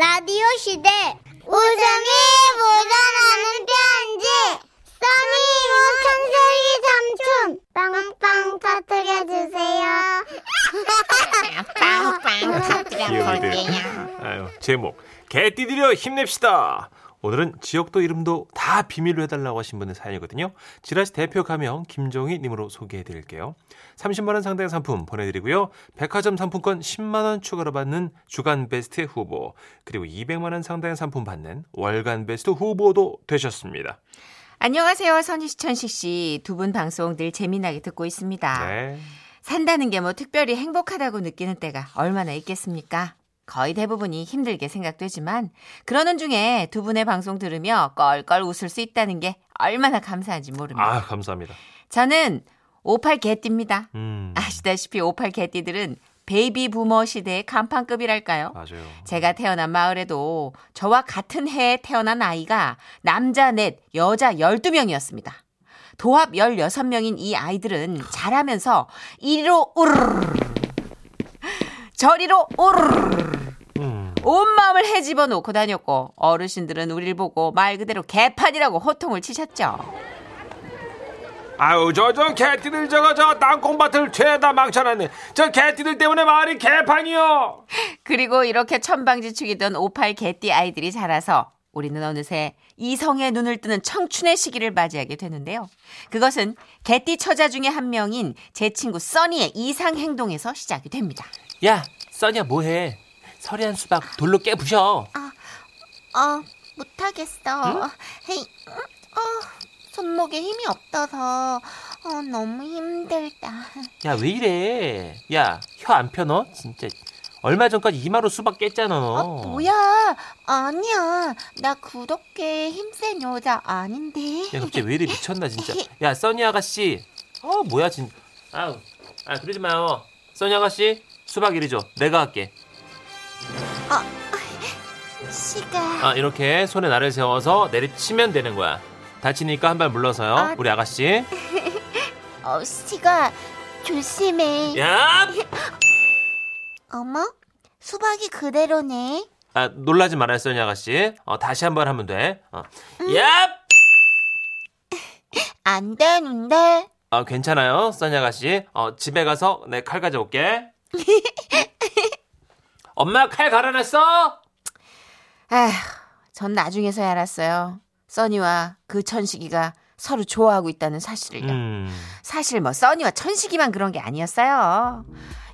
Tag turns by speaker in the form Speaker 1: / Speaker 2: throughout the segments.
Speaker 1: 라디오 시대. 웃음이 묻어나는 편지. 써니 우천세기 삼촌. 빵빵 터뜨려주세요.
Speaker 2: 빵빵 터뜨려 볼게요.
Speaker 3: 아유, 제목. 개띠들여 힘냅시다. 오늘은 지역도 이름도 다 비밀로 해달라고 하신 분의 사연이거든요. 지라시 대표 가명 김종희 님으로 소개해드릴게요. 30만 원 상당의 상품 보내드리고요. 백화점 상품권 10만 원 추가로 받는 주간 베스트 후보 그리고 200만 원 상당의 상품 받는 월간 베스트 후보도 되셨습니다.
Speaker 2: 안녕하세요, 선희 시천식 씨. 두 분 방송 늘 재미나게 듣고 있습니다.
Speaker 3: 네.
Speaker 2: 산다는 게 뭐 특별히 행복하다고 느끼는 때가 얼마나 있겠습니까? 거의 대부분이 힘들게 생각되지만 그러는 중에 두 분의 방송 들으며 껄껄 웃을 수 있다는 게 얼마나 감사한지 모릅니다.
Speaker 3: 아 감사합니다.
Speaker 2: 저는 58 개띠입니다.
Speaker 3: 음
Speaker 2: 아시다시피 58 개띠들은 베이비 부머 시대의 간판급이랄까요?
Speaker 3: 맞아요.
Speaker 2: 제가 태어난 마을에도 저와 같은 해에 태어난 아이가 남자 넷, 여자 12명이었습니다. 도합 16명인 이 아이들은 자라면서 이리로 우르르 저리로 우르르
Speaker 3: 음.
Speaker 2: 온 마을을 헤집어 놓고 다녔고 어르신들은 우리를 보고 말 그대로 개판이라고 호통을 치셨죠.
Speaker 3: 아유 저저 개띠들 저거 저 땅콩밭을 죄다 망쳐놨네. 저 개띠들 때문에 마을이 개판이요.
Speaker 2: 그리고 이렇게 천방지축이던 58 개띠 아이들이 자라서 우리는 어느새 이성의 눈을 뜨는 청춘의 시기를 맞이하게 되는데요. 그것은 개띠 처자 중에 한 명인 제 친구 써니의 이상 행동에서 시작이 됩니다.
Speaker 3: 야 써니야 뭐해? 서리한 수박 돌로 깨부셔.
Speaker 1: 어 못하겠어 헤이 어, 손목에 힘이 없어서 어, 너무 힘들다
Speaker 3: 야 왜 이래? 야 혀 안 펴 너? 진짜 얼마 전까지 이마로 수박 깼잖아 너.
Speaker 1: 어, 뭐야 아니야 나 그렇게 힘센 여자 아닌데
Speaker 3: 야 갑자기 왜 이래 미쳤나 진짜. 야 써니 아가씨. 어 뭐야 진. 아우 아 그러지 마요. 써니 아가씨 수박 이리 줘. 내가 할게.
Speaker 1: 시가
Speaker 3: 아 이렇게 손에 나를 세워서 내리치면 되는 거야. 다치니까 한 발 물러서요.
Speaker 1: 아.
Speaker 3: 우리 아가씨.
Speaker 1: 어 시가 조심해
Speaker 3: 야!
Speaker 1: 어머 수박이 그대로네
Speaker 3: 아 놀라지 말아요 써니 아가씨. 어 다시 한 번 하면 돼. 어. 야!
Speaker 1: 안 되는데
Speaker 3: 어, 괜찮아요, 써니 아가씨. 어, 집에 가서 내 칼 가져올게. 엄마 칼 갈아놨어?
Speaker 2: 아휴, 전 나중에서야 알았어요. 써니와 그 천식이가 서로 좋아하고 있다는 사실을요.
Speaker 3: 음,
Speaker 2: 사실 뭐 써니와 천식이만 그런 게 아니었어요.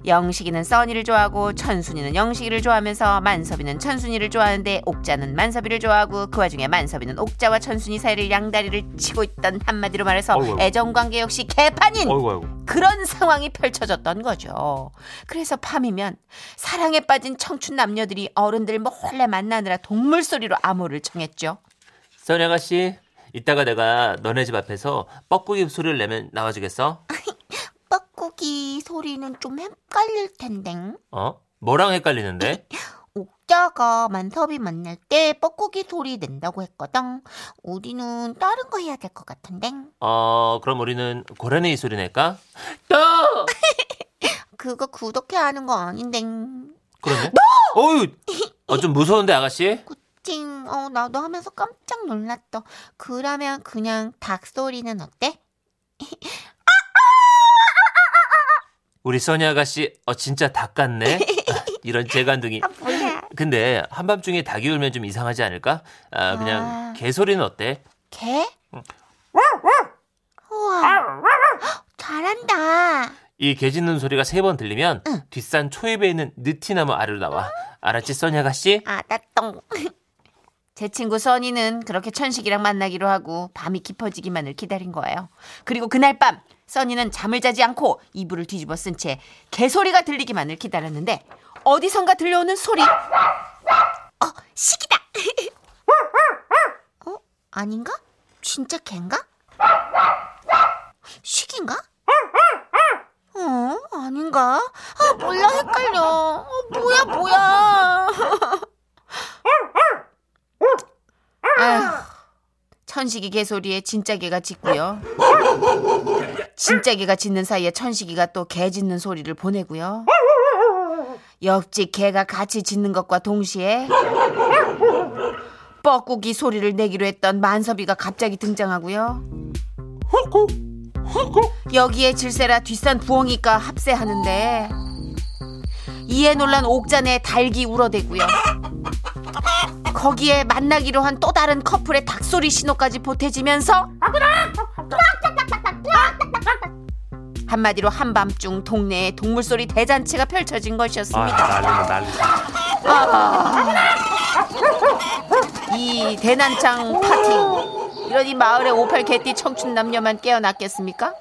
Speaker 2: 영식이는 써니를 좋아하고 천순이는 영식이를 좋아하면서 만섭이는 천순이를 좋아하는데 옥자는 만섭이를 좋아하고 그 와중에 만섭이는 옥자와 천순이 사이를 양다리를 치고 있던 한마디로 말해서
Speaker 3: 어이구, 어이구.
Speaker 2: 애정관계 역시 개판인
Speaker 3: 어이구.
Speaker 2: 그런 상황이 펼쳐졌던 거죠. 그래서 밤이면 사랑에 빠진 청춘 남녀들이 어른들 몰래 만나느라 동물 소리로 암호를 청했죠.
Speaker 3: 써니 아가씨, 이따가 내가 너네 집 앞에서 뻐꾸기 소리를 내면 나와주겠어?
Speaker 1: 뻐꾸기 소리는 좀 헷갈릴 텐데
Speaker 3: 어? 뭐랑 헷갈리는데?
Speaker 1: 옥자가 만섭이 만날 때 뻐꾸기 소리 낸다고 했거든 우리는 다른 거 해야 될 것 같은데
Speaker 3: 어, 그럼 우리는 고라니 소리 낼까? 또!
Speaker 1: 그거 구독해 하는 거 아닌데
Speaker 3: 그런데? 어유, 어, 좀 무서운데 아가씨?
Speaker 1: 찡, 어, 나도 하면서 깜짝 놀랐어. 그러면 그냥 닭 소리는 어때?
Speaker 3: 우리 써니 아가씨, 어, 진짜 닭 같네? 이런 재간둥이.
Speaker 1: 아?
Speaker 3: 근데 한밤중에 닭이 울면 좀 이상하지 않을까? 아, 그냥
Speaker 1: 아.
Speaker 3: 개 소리는 어때?
Speaker 1: 개? 우와. 잘한다.
Speaker 3: 이 개 짖는 소리가 세 번 들리면 뒷산 초입에 있는 느티나무 아래로 나와. 알았지, 써니 아가씨?
Speaker 1: 아따똥.
Speaker 2: 제 친구 써니는 그렇게 천식이랑 만나기로 하고 밤이 깊어지기만을 기다린 거예요. 그리고 그날 밤 써니는 잠을 자지 않고 이불을 뒤집어 쓴 채 개소리가 들리기만을 기다렸는데 어디선가 들려오는 소리
Speaker 1: 어, 시기다. 어? 아닌가? 진짜 갠가? 시기인가? 어? 아닌가? 아, 몰라, 헷갈려. 어, 뭐야, 뭐야.
Speaker 2: 아휴, 천식이 개소리에 진짜 개가 짖고요. 진짜 개가 짖는 사이에 천식이가 또 개 짖는 소리를 보내고요. 옆집 개가 같이 짖는 것과 동시에 뻐꾸기 소리를 내기로 했던 만섭이가 갑자기 등장하고요. 여기에 질세라 뒷산 부엉이가 합세하는데 이에 놀란 옥잔의 닭이 울어대고요. 거기에 만나기로 한 또 다른 커플의 닭소리 신호까지 보태지면서 한마디로 한밤중 동네에 동물소리 대잔치가 펼쳐진
Speaker 3: 아,
Speaker 2: 것이었습니다.
Speaker 3: 난리다, 난리다.
Speaker 2: 이 대난장 파티 이러니 마을의 58 개띠 청춘 남녀만 깨어났겠습니까?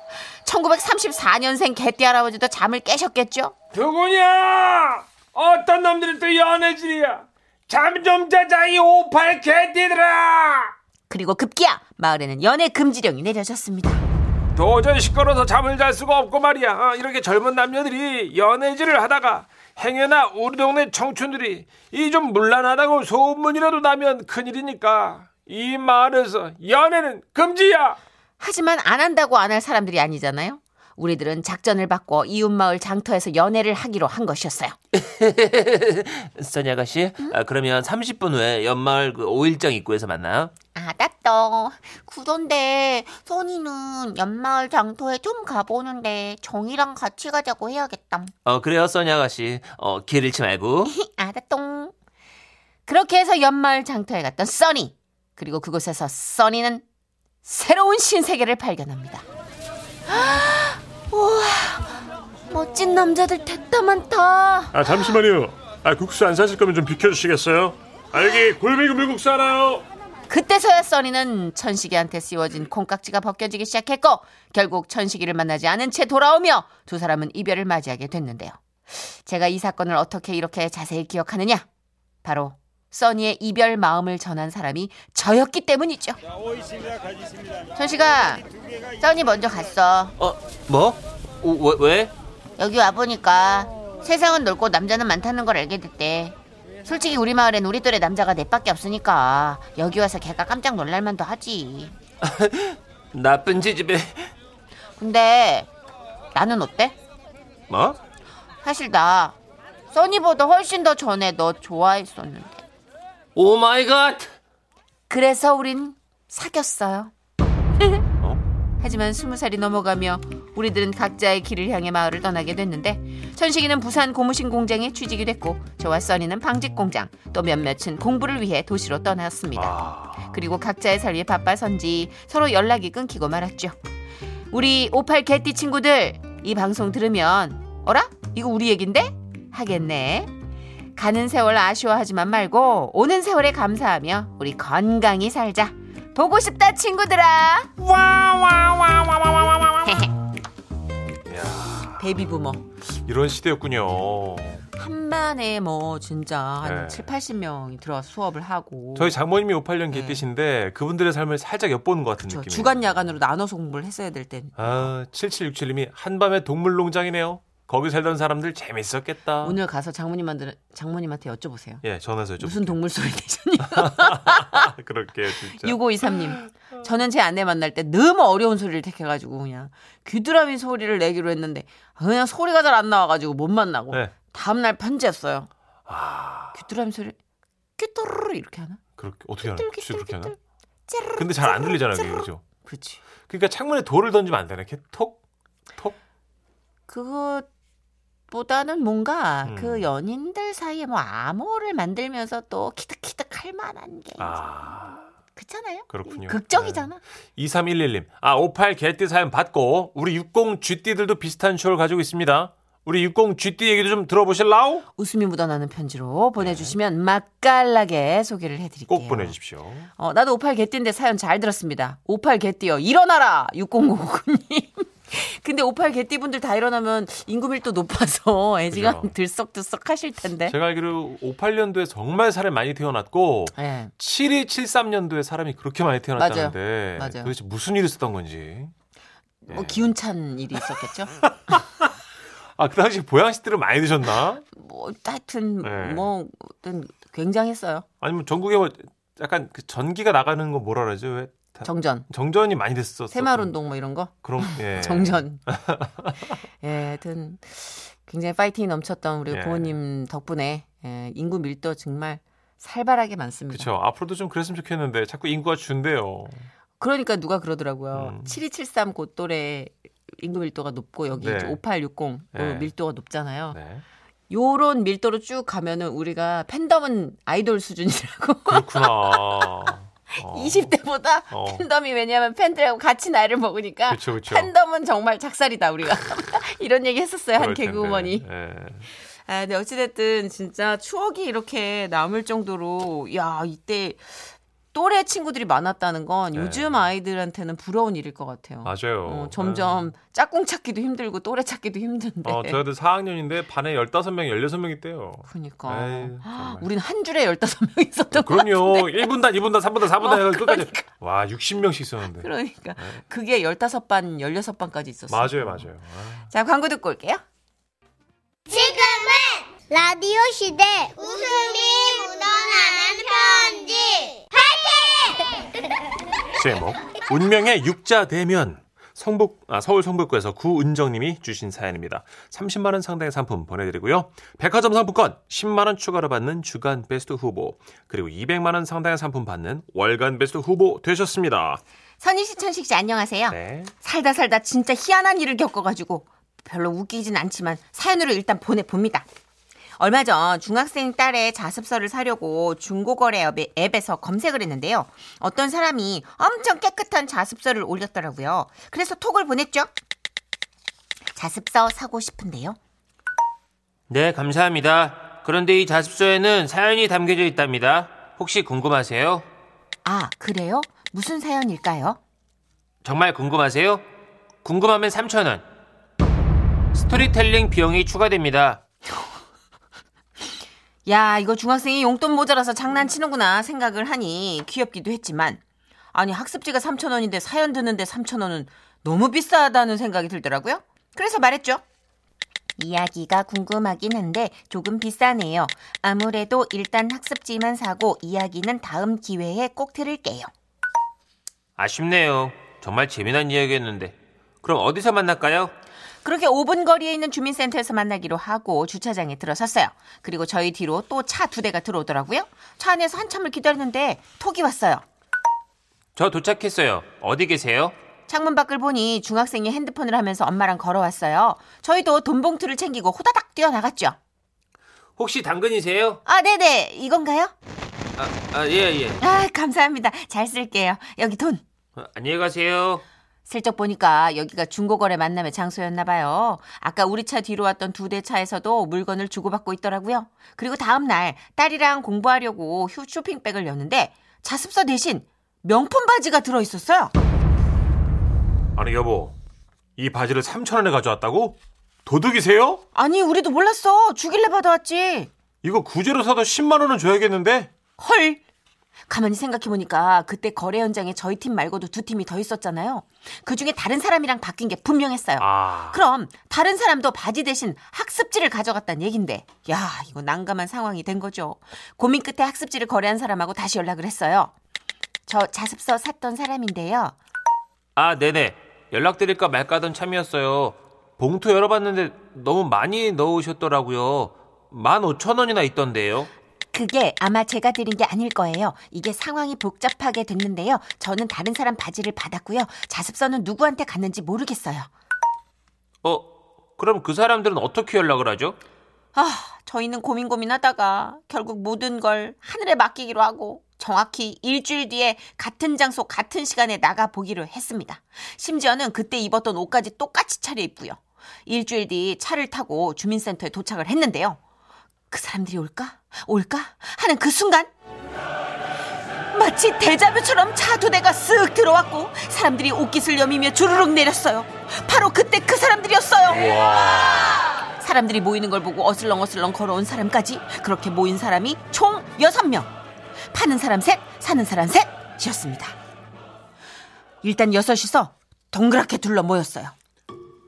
Speaker 2: 1934년생 개띠 할아버지도 잠을 깨셨겠죠?
Speaker 4: 누구냐? 어떤 놈들이 또 연애질이야? 잠 좀 자자 이 오팔 개띠들아!
Speaker 2: 그리고 급기야 마을에는 연애 금지령이 내려졌습니다.
Speaker 4: 도저히 시끄러워서 잠을 잘 수가 없고 말이야. 어, 이렇게 젊은 남녀들이 연애질을 하다가 행여나 우리 동네 청춘들이 이 좀 물란하다고 소문이라도 나면 큰일이니까 이 마을에서 연애는 금지야.
Speaker 2: 하지만 안 한다고 안 할 사람들이 아니잖아요. 우리들은 작전을 바꿔 이웃마을 장터에서 연애를 하기로 한 것이었어요.
Speaker 5: 써니 아가 씨, 아, 그러면 30분 후에 연마을 그 5일장 입구에서 만나요.
Speaker 1: 알았어. 그런데 선이는 연마을 장터에 좀 가보는데 정이랑 같이 가자고 해야겠다.
Speaker 5: 어, 그래요, 써니 아가 씨. 어, 길 잃지 말고.
Speaker 1: 알았똥.
Speaker 2: 그렇게 해서 연마을 장터에 갔던 써니. 그리고 그곳에서 써니는 새로운 신세계를 발견합니다. 우와, 멋진 남자들 됐다 많다.
Speaker 4: 아 잠시만요. 아 국수 안 사실 거면 좀 비켜주시겠어요? 아 여기 골뱅이 물국수 하나요.
Speaker 2: 그때서야 써니는 천식이한테 씌워진 콩깍지가 벗겨지기 시작했고 결국 천식이를 만나지 않은 채 돌아오며 두 사람은 이별을 맞이하게 됐는데요. 제가 이 사건을 어떻게 이렇게 자세히 기억하느냐? 바로 써니의 이별 마음을 전한 사람이 저였기 때문이죠. 천식아, 써니 먼저 갔어.
Speaker 5: 어, 뭐? 오, 왜, 왜?
Speaker 2: 여기 와보니까 세상은 넓고 남자는 많다는 걸 알게 됐대. 솔직히 우리 마을엔 우리 또래 남자가 넷밖에 없으니까 여기 와서 걔가 깜짝 놀랄만도 하지.
Speaker 5: 나쁜 지집애.
Speaker 2: 근데 나는 어때?
Speaker 5: 뭐?
Speaker 2: 사실 나 써니보다 훨씬 더 전에 너 좋아했었는데.
Speaker 5: Oh my God!
Speaker 2: 그래서 우린 사귀었어요. 하지만 스무 살이 넘어가며 우리들은 각자의 길을 향해 마을을 떠나게 됐는데 천식이는 부산 고무신 공장에 취직이 됐고 저와 써니는 방직 공장 또 몇몇은 공부를 위해 도시로 떠났습니다.
Speaker 3: 아,
Speaker 2: 그리고 각자의 삶이 바빠선지 서로 연락이 끊기고 말았죠. 우리 58 개띠 친구들 이 방송 들으면 어라? 이거 우리 얘긴데? 하겠네. 가는 세월 아쉬워하지만 말고 오는 세월에 감사하며 우리 건강히 살자. 보고 싶다 친구들아.
Speaker 3: 이야,
Speaker 2: 베이비 부머.
Speaker 3: 이런 시대였군요.
Speaker 2: 한반에 뭐 진짜 한
Speaker 3: 네.
Speaker 2: 7, 80명이 들어와서 수업을 하고
Speaker 3: 저희 장모님이 58년
Speaker 2: 네.
Speaker 3: 개띠신데 그분들의 삶을 살짝 엿보는 것 같은
Speaker 2: 저
Speaker 3: 느낌이에요.
Speaker 2: 주간 야간으로 나눠서 공부를 했어야 될 땐.
Speaker 3: 아, 7767님이 한 반이 동물농장이네요. 거기 살던 사람들 재밌었겠다.
Speaker 2: 오늘 가서 장모님한테 장모님한테 여쭤보세요.
Speaker 3: 예, 전화해서 좀
Speaker 2: 무슨 동물 소리 내셨니?
Speaker 3: 그럴게요, 진짜.
Speaker 2: 6523님. 저는 제 아내 만날 때 너무 어려운 소리를 택해가지고 그냥 귀뚜라미 소리를 내기로 했는데 그냥 소리가 잘 안 나와가지고 못 만나고
Speaker 3: 네.
Speaker 2: 다음날 편지했어요.
Speaker 3: 아,
Speaker 2: 귀뚜라미 소리 귀뚜르르 이렇게 하나?
Speaker 3: 그렇게 어떻게 하나? 혹시 그렇게 하나?
Speaker 2: 찌르르,
Speaker 3: 근데 잘 안 들리잖아요, 그게. 그죠?
Speaker 2: 그렇지.
Speaker 3: 그러니까 창문에 돌을 던지면 안? 이렇게 톡, 톡.
Speaker 2: 그것 보다는 뭔가
Speaker 3: 음.
Speaker 2: 그 연인들 사이에 뭐 암호를 만들면서 또 키득키득 할 만한 게
Speaker 3: 아,
Speaker 2: 그렇잖아요.
Speaker 3: 그렇군요.
Speaker 2: 극적이잖아.
Speaker 3: 2311님. 아, 58 개띠 사연 받고 우리 60 쥐띠들도 비슷한 추억을 가지고 있습니다. 우리 60 쥐띠 얘기도 좀 들어보실라우?
Speaker 2: 웃음이 묻어나는 편지로 보내주시면 맛깔나게 소개를 해드릴게요.
Speaker 3: 꼭 보내주십시오.
Speaker 2: 어, 나도 58 개띠인데 사연 잘 들었습니다. 58 개띠요. 일어나라! 6059님. 근데 58 개띠 분들 다 일어나면 인구 밀도 높아서 애지가
Speaker 3: 그죠.
Speaker 2: 들썩들썩 하실 텐데.
Speaker 3: 제가 알기로 58년도에 정말 사람이 많이 태어났고
Speaker 2: 예.
Speaker 3: 7273년도에 사람이 그렇게 많이 태어났다는데
Speaker 2: 맞아요. 맞아요.
Speaker 3: 도대체 무슨 일이 있었던 건지.
Speaker 2: 뭐 기운찬 일이 있었겠죠?
Speaker 3: 아, 그 당시 보양식들을 많이 드셨나?
Speaker 2: 뭐, 하여튼,
Speaker 3: 네.
Speaker 2: 뭐, 어떤 굉장했어요.
Speaker 3: 아니면 전국에 뭐 약간 그 전기가 나가는 거 뭐라 그러죠? 왜
Speaker 2: 정전,
Speaker 3: 정전이 많이 됐었어.
Speaker 2: 새마을 운동 뭐 이런 거.
Speaker 3: 그럼 예.
Speaker 2: 정전. 예, 하여튼 굉장히 파이팅이 넘쳤던 우리
Speaker 3: 예.
Speaker 2: 부모님 덕분에 예, 인구 밀도 정말 살벌하게 많습니다.
Speaker 3: 그렇죠. 앞으로도 좀 그랬으면 좋겠는데 자꾸 인구가 준대요.
Speaker 2: 그러니까 누가 그러더라고요.
Speaker 3: 음.
Speaker 2: 7273 곧또래 인구 밀도가 높고 여기
Speaker 3: 네.
Speaker 2: 이제 5860
Speaker 3: 네.
Speaker 2: 밀도가 높잖아요.
Speaker 3: 네.
Speaker 2: 요런 밀도로 쭉 가면은 우리가 팬덤은 아이돌 수준이라고.
Speaker 3: 그렇구나. 어.
Speaker 2: 20대보다
Speaker 3: 어.
Speaker 2: 팬덤이 왜냐면 팬들하고 같이 나이를 먹으니까
Speaker 3: 그쵸, 그쵸.
Speaker 2: 팬덤은 정말 작살이다 우리가 이런 얘기 했었어요 한. 개그우먼이
Speaker 3: 예.
Speaker 2: 아, 근데 어찌됐든 진짜 추억이 이렇게 남을 정도로 야 이때 또래 친구들이 많았다는 건
Speaker 3: 네.
Speaker 2: 요즘 아이들한테는 부러운 일일 것 같아요.
Speaker 3: 맞아요.
Speaker 2: 어, 점점 짝꿍 찾기도 힘들고 또래 찾기도 힘든데.
Speaker 3: 어, 저희들 4학년인데 반에 15명, 16명 있대요.
Speaker 2: 그러니까
Speaker 3: 에이.
Speaker 2: 우린 한 줄에 15명 있었던 것
Speaker 3: 그럼요.
Speaker 2: 같은데.
Speaker 3: 1분단, 2분단, 3분단, 4분단
Speaker 2: 어,
Speaker 3: 해서 끝까지. 와, 60명씩 있었는데.
Speaker 2: 그러니까 그게 15반, 16반까지 있었어요.
Speaker 3: 맞아요, 맞아요. 아.
Speaker 2: 자, 광고 듣고 올게요.
Speaker 6: 지금은 라디오 시대 웃음이 묻어나는 편지
Speaker 3: 제목 운명의 육자 대면 성북 아, 서울 성북구에서 구은정님이 주신 사연입니다. 30만 원 상당의 상품 보내드리고요. 백화점 상품권 10만 원 추가로 받는 주간 베스트 후보 그리고 200만 원 상당의 상품 받는 월간 베스트 후보 되셨습니다.
Speaker 2: 선희 씨, 천식 씨, 안녕하세요.
Speaker 3: 네.
Speaker 2: 살다 살다 진짜 희한한 일을 겪어가지고 별로 웃기진 않지만 사연으로 일단 보내 봅니다. 얼마 전 중학생 딸의 자습서를 사려고 중고거래 앱에- 앱에서 검색을 했는데요. 어떤 사람이 엄청 깨끗한 자습서를 올렸더라고요. 그래서 톡을 보냈죠. 자습서 사고 싶은데요.
Speaker 5: 네, 감사합니다. 그런데 이 자습서에는 사연이 담겨져 있답니다. 혹시 궁금하세요?
Speaker 2: 아, 그래요? 무슨 사연일까요?
Speaker 5: 정말 궁금하세요? 궁금하면 3,000원. 스토리텔링 비용이 추가됩니다.
Speaker 2: 야, 이거 중학생이 용돈 모자라서 장난치는구나 생각을 하니 귀엽기도 했지만 아니 학습지가 3,000원인데 사연 듣는데 3,000원은 너무 비싸다는 생각이 들더라고요. 그래서 말했죠. 이야기가 궁금하긴 한데 조금 비싸네요. 아무래도 일단 학습지만 사고 이야기는 다음 기회에 꼭 들을게요.
Speaker 5: 아쉽네요. 정말 재미난 이야기였는데. 그럼 어디서 만날까요?
Speaker 2: 그렇게 5분 거리에 있는 주민센터에서 만나기로 하고 주차장에 들어섰어요. 그리고 저희 뒤로 또 차 두 대가 들어오더라고요. 차 안에서 한참을 기다렸는데 톡이 왔어요.
Speaker 5: 저 도착했어요. 어디 계세요?
Speaker 2: 창문 밖을 보니 중학생이 핸드폰을 하면서 엄마랑 걸어왔어요. 저희도 돈 봉투를 챙기고 호다닥 뛰어나갔죠.
Speaker 5: 혹시 당근이세요?
Speaker 2: 아, 네네. 이건가요?
Speaker 5: 아, 아, 예, 예.
Speaker 2: 아, 감사합니다. 잘 쓸게요. 여기 돈.
Speaker 5: 어, 안녕히 가세요.
Speaker 2: 슬쩍 보니까 여기가 중고거래 만남의 장소였나 봐요. 아까 우리 차 뒤로 왔던 두 대 차에서도 물건을 주고받고 있더라고요. 그리고 다음 날 딸이랑 공부하려고 휴 쇼핑백을 였는데 자습서 대신 명품 바지가 들어 있었어요.
Speaker 3: 아니 여보, 이 바지를 3천 원에 가져왔다고? 도둑이세요?
Speaker 2: 아니, 우리도 몰랐어. 주길래 받아왔지.
Speaker 3: 이거 구제로 사도 10만 원은 줘야겠는데?
Speaker 2: 헐. 가만히 생각해보니까 그때 거래 현장에 저희 팀 말고도 두 팀이 더 있었잖아요. 그 중에 다른 사람이랑 바뀐 게 분명했어요.
Speaker 3: 아,
Speaker 2: 그럼 다른 사람도 바지 대신 학습지를 가져갔다는 얘긴데, 야, 이거 난감한 상황이 된 거죠. 고민 끝에 학습지를 거래한 사람하고 다시 연락을 했어요. 저 자습서 샀던 사람인데요.
Speaker 5: 아, 네네. 연락드릴까 말까 하던 참이었어요. 봉투 열어봤는데 너무 많이 넣으셨더라고요. 15,000원이나 있던데요.
Speaker 2: 그게 아마 제가 드린 게 아닐 거예요. 이게 상황이 복잡하게 됐는데요. 저는 다른 사람 바지를 받았고요. 자습서는 누구한테 갔는지 모르겠어요.
Speaker 5: 어, 그럼 그 사람들은 어떻게 연락을 하죠?
Speaker 2: 아, 저희는 고민 고민하다가 결국 모든 걸 하늘에 맡기기로 하고 정확히 일주일 뒤에 같은 장소 같은 시간에 나가 보기로 했습니다. 심지어는 그때 입었던 옷까지 똑같이 차려입고요. 일주일 뒤 차를 타고 주민센터에 도착을 했는데요. 그 사람들이 올까? 올까? 하는 그 순간 마치 데자뷰처럼 차 두 대가 쓱 들어왔고 사람들이 옷깃을 여미며 주르륵 내렸어요. 바로 그때 그 사람들이었어요. 사람들이 모이는 걸 보고 어슬렁어슬렁 걸어온 사람까지 그렇게 모인 사람이 총 6명. 파는 사람 셋, 사는 사람 셋이었습니다. 일단 여섯이서 동그랗게 둘러 모였어요.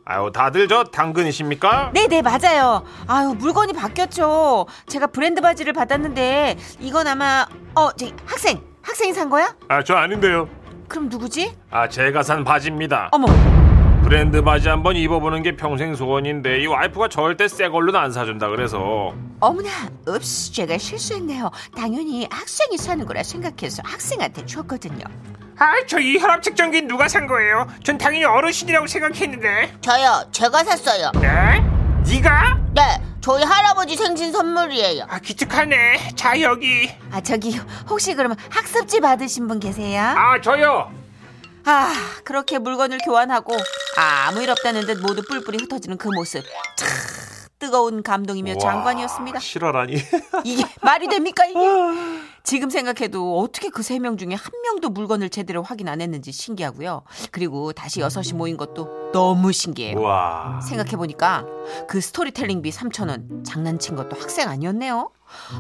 Speaker 3: 아유 다들 저 당근이십니까?
Speaker 2: 네네 맞아요. 아유 물건이 바뀌었죠. 제가 브랜드 바지를 받았는데 이건 아마 어 저기 학생 학생이 산 거야?
Speaker 3: 아 저 아닌데요.
Speaker 2: 그럼 누구지?
Speaker 4: 아 제가 산 바지입니다.
Speaker 2: 어머,
Speaker 4: 브랜드 바지 한번 입어보는 게 평생 소원인데 이 와이프가 절대 새 걸로는 안 사준다 그래서
Speaker 2: 어머나, 읍스, 제가 실수했네요. 당연히 학생이 사는 거라 생각해서 학생한테 줬거든요.
Speaker 5: 아, 저 이 혈압 측정기 누가 산 거예요? 전 당연히 어르신이라고 생각했는데.
Speaker 1: 저요, 제가 샀어요.
Speaker 5: 네? 네가?
Speaker 1: 네, 저희 할아버지 생신 선물이에요.
Speaker 5: 아, 기특하네. 자, 여기.
Speaker 2: 아, 저기 혹시 그러면 학습지 받으신 분 계세요?
Speaker 4: 아 저요.
Speaker 2: 아, 그렇게 물건을 교환하고 아무 일 없다는 듯 모두 뿔뿔이 흩어지는 그 모습. 참 뜨거운 감동이며
Speaker 3: 와,
Speaker 2: 장관이었습니다.
Speaker 3: 실화라니.
Speaker 2: 이게 말이 됩니까 이게? 지금 생각해도 어떻게 그 세 명 중에 한 명도 물건을 제대로 확인 안 했는지 신기하고요. 그리고 다시 여섯이 모인 것도 너무 신기해요.
Speaker 3: 와.
Speaker 2: 생각해보니까 그 스토리텔링비 3,000원 장난친 것도 학생 아니었네요.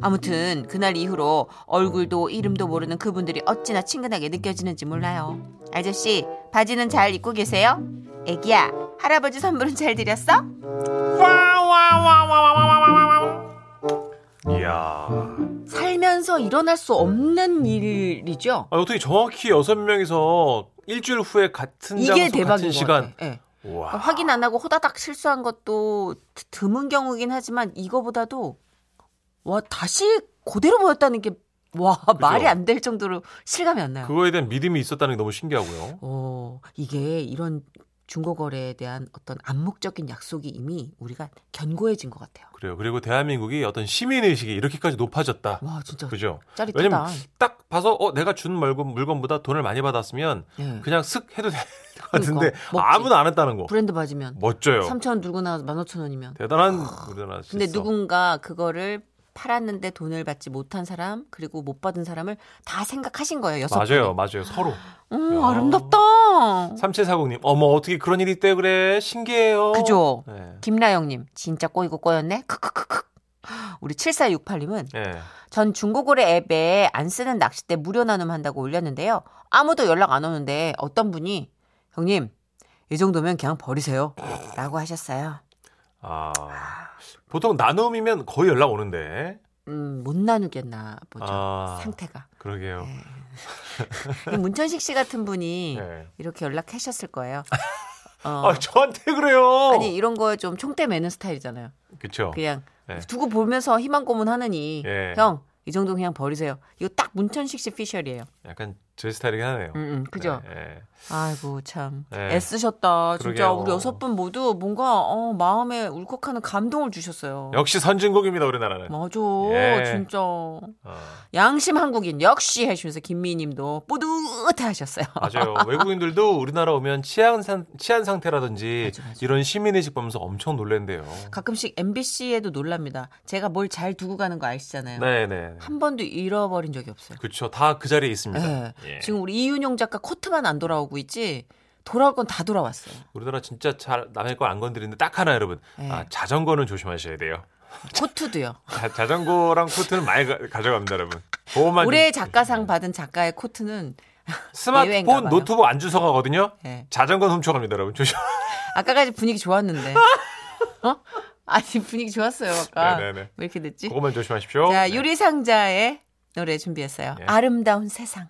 Speaker 2: 아무튼 그날 이후로 얼굴도 이름도 모르는 그분들이 어찌나 친근하게 느껴지는지 몰라요. 아저씨 바지는 잘 입고 계세요? 애기야 할아버지 선물은 잘 드렸어?
Speaker 3: 이야.
Speaker 2: 살면서 일어날 수 없는 일이죠.
Speaker 3: 아, 어떻게 정확히 여섯 명이서 일주일 후에 같은
Speaker 2: 이게
Speaker 3: 장소 같은 시간.
Speaker 2: 같아. 예.
Speaker 3: 와.
Speaker 2: 그러니까 확인 안 하고 호다닥 실수한 것도 드- 드문 경우긴 하지만 이거보다도 와 다시 그대로 보였다는 게와 말이 안 될 정도로 실감이 안 나요.
Speaker 3: 그거에 대한 믿음이 있었다는 게 너무 신기하고요.
Speaker 2: 어 이게 이런 중고거래에 대한 어떤 암묵적인 약속이 이미 우리가 견고해진 것 같아요.
Speaker 3: 그래요. 그리고 대한민국이 어떤 시민 의식이 이렇게까지 높아졌다.
Speaker 2: 와 진짜
Speaker 3: 그죠?
Speaker 2: 짜릿하다.
Speaker 3: 왜냐면 딱 봐서 어 내가 준 물건 물건보다 돈을 많이 받았으면
Speaker 2: 예.
Speaker 3: 그냥 쓱 해도 될 것 같은데
Speaker 2: 그러니까.
Speaker 3: 아무도 안 했다는 거.
Speaker 2: 브랜드 바지면
Speaker 3: 멋져요.
Speaker 2: 3천 원 들고 나와서 15,000원이면
Speaker 3: 대단한 우리나라
Speaker 2: 근데. 누군가 그거를 팔았는데 돈을 받지 못한 사람 그리고 못 받은 사람을 다 생각하신 거예요. 여섯
Speaker 3: 맞아요,
Speaker 2: 분이.
Speaker 3: 맞아요. 서로.
Speaker 2: 음,
Speaker 3: 야.
Speaker 2: 아름답다.
Speaker 3: 삼칠사공님, 어머 어떻게 그런 일이 있대 그래? 신기해요.
Speaker 2: 그죠?
Speaker 3: 네.
Speaker 2: 김나영님, 진짜 꼬이고 꼬였네? 크크크크. 우리 7468님은
Speaker 3: 네.
Speaker 2: 전 중고거래 앱에 안 쓰는 낚싯대 무료 나눔 한다고 올렸는데요. 아무도 연락 안 오는데 어떤 분이 형님, 이 정도면 그냥 버리세요. 라고 하셨어요.
Speaker 3: 아 보통 나눔이면 거의 연락 오는데.
Speaker 2: 음, 못 나누겠나 보죠.
Speaker 3: 아.
Speaker 2: 상태가.
Speaker 3: 그러게요.
Speaker 2: 이 문천식 씨 같은 분이
Speaker 3: 네.
Speaker 2: 이렇게 연락하셨을 거예요. 어.
Speaker 3: 아 저한테 그래요.
Speaker 2: 아니, 이런 거에 좀 총대 매는 스타일이잖아요.
Speaker 3: 그렇죠.
Speaker 2: 그냥
Speaker 3: 네.
Speaker 2: 두고 보면서 희망 고문하느니
Speaker 3: 예.
Speaker 2: 형, 이 정도 그냥 버리세요. 이거 딱 문천식 씨 피셜이에요.
Speaker 3: 약간 제 스타일이긴 하네요.
Speaker 2: 음, 음, 그죠?
Speaker 3: 네, 네.
Speaker 2: 아이고 참
Speaker 3: 네.
Speaker 2: 애쓰셨다. 진짜
Speaker 3: 그러게요.
Speaker 2: 우리 여섯 분 모두 뭔가 어, 마음에 울컥하는 감동을 주셨어요.
Speaker 3: 역시 선진국입니다 우리나라는.
Speaker 2: 맞아,
Speaker 3: 예.
Speaker 2: 진짜
Speaker 3: 어,
Speaker 2: 양심 한국인 역시 해주면서 김미희님도 뿌듯해하셨어요.
Speaker 3: 맞아요. 외국인들도 우리나라 오면 치안 상 치안 상태라든지
Speaker 2: 맞아, 맞아.
Speaker 3: 이런 시민의식 보면서 엄청 놀랜대요.
Speaker 2: 가끔씩 MBC에도 놀랍니다. 제가 뭘 잘 두고 가는 거 아시잖아요.
Speaker 3: 네네.
Speaker 2: 한 번도 잃어버린 적이 없어요.
Speaker 3: 그렇죠. 다 그 자리에 있습니다.
Speaker 2: 예.
Speaker 3: 예.
Speaker 2: 지금 우리 이윤용 작가 코트만 안 돌아오고 있지 돌아올 건 다 돌아왔어요.
Speaker 3: 우리나라 진짜 잘 남의 걸 안 건드리는데 딱 하나 여러분.
Speaker 2: 예.
Speaker 3: 아, 자전거는 조심하셔야 돼요.
Speaker 2: 코트도요.
Speaker 3: 자, 전거랑 코트는 많이 가, 져갑니다 여러분. 그것만
Speaker 2: 올해
Speaker 3: 좀
Speaker 2: 작가상. 받은 작가의 코트는
Speaker 3: 스마트폰. 노트북 안 주워 가거든요.
Speaker 2: 예.
Speaker 3: 자전거는 훔쳐갑니다, 여러분. 조심.
Speaker 2: 아까까지 분위기 좋았는데. 어? 아니 분위기 좋았어요 아까.
Speaker 3: 네네네.
Speaker 2: 왜 이렇게 됐지?
Speaker 3: 그것만 조심하십시오.
Speaker 2: 자
Speaker 3: 네.
Speaker 2: 유리 상자의 노래 준비했어요.
Speaker 3: 예.
Speaker 2: 아름다운 세상.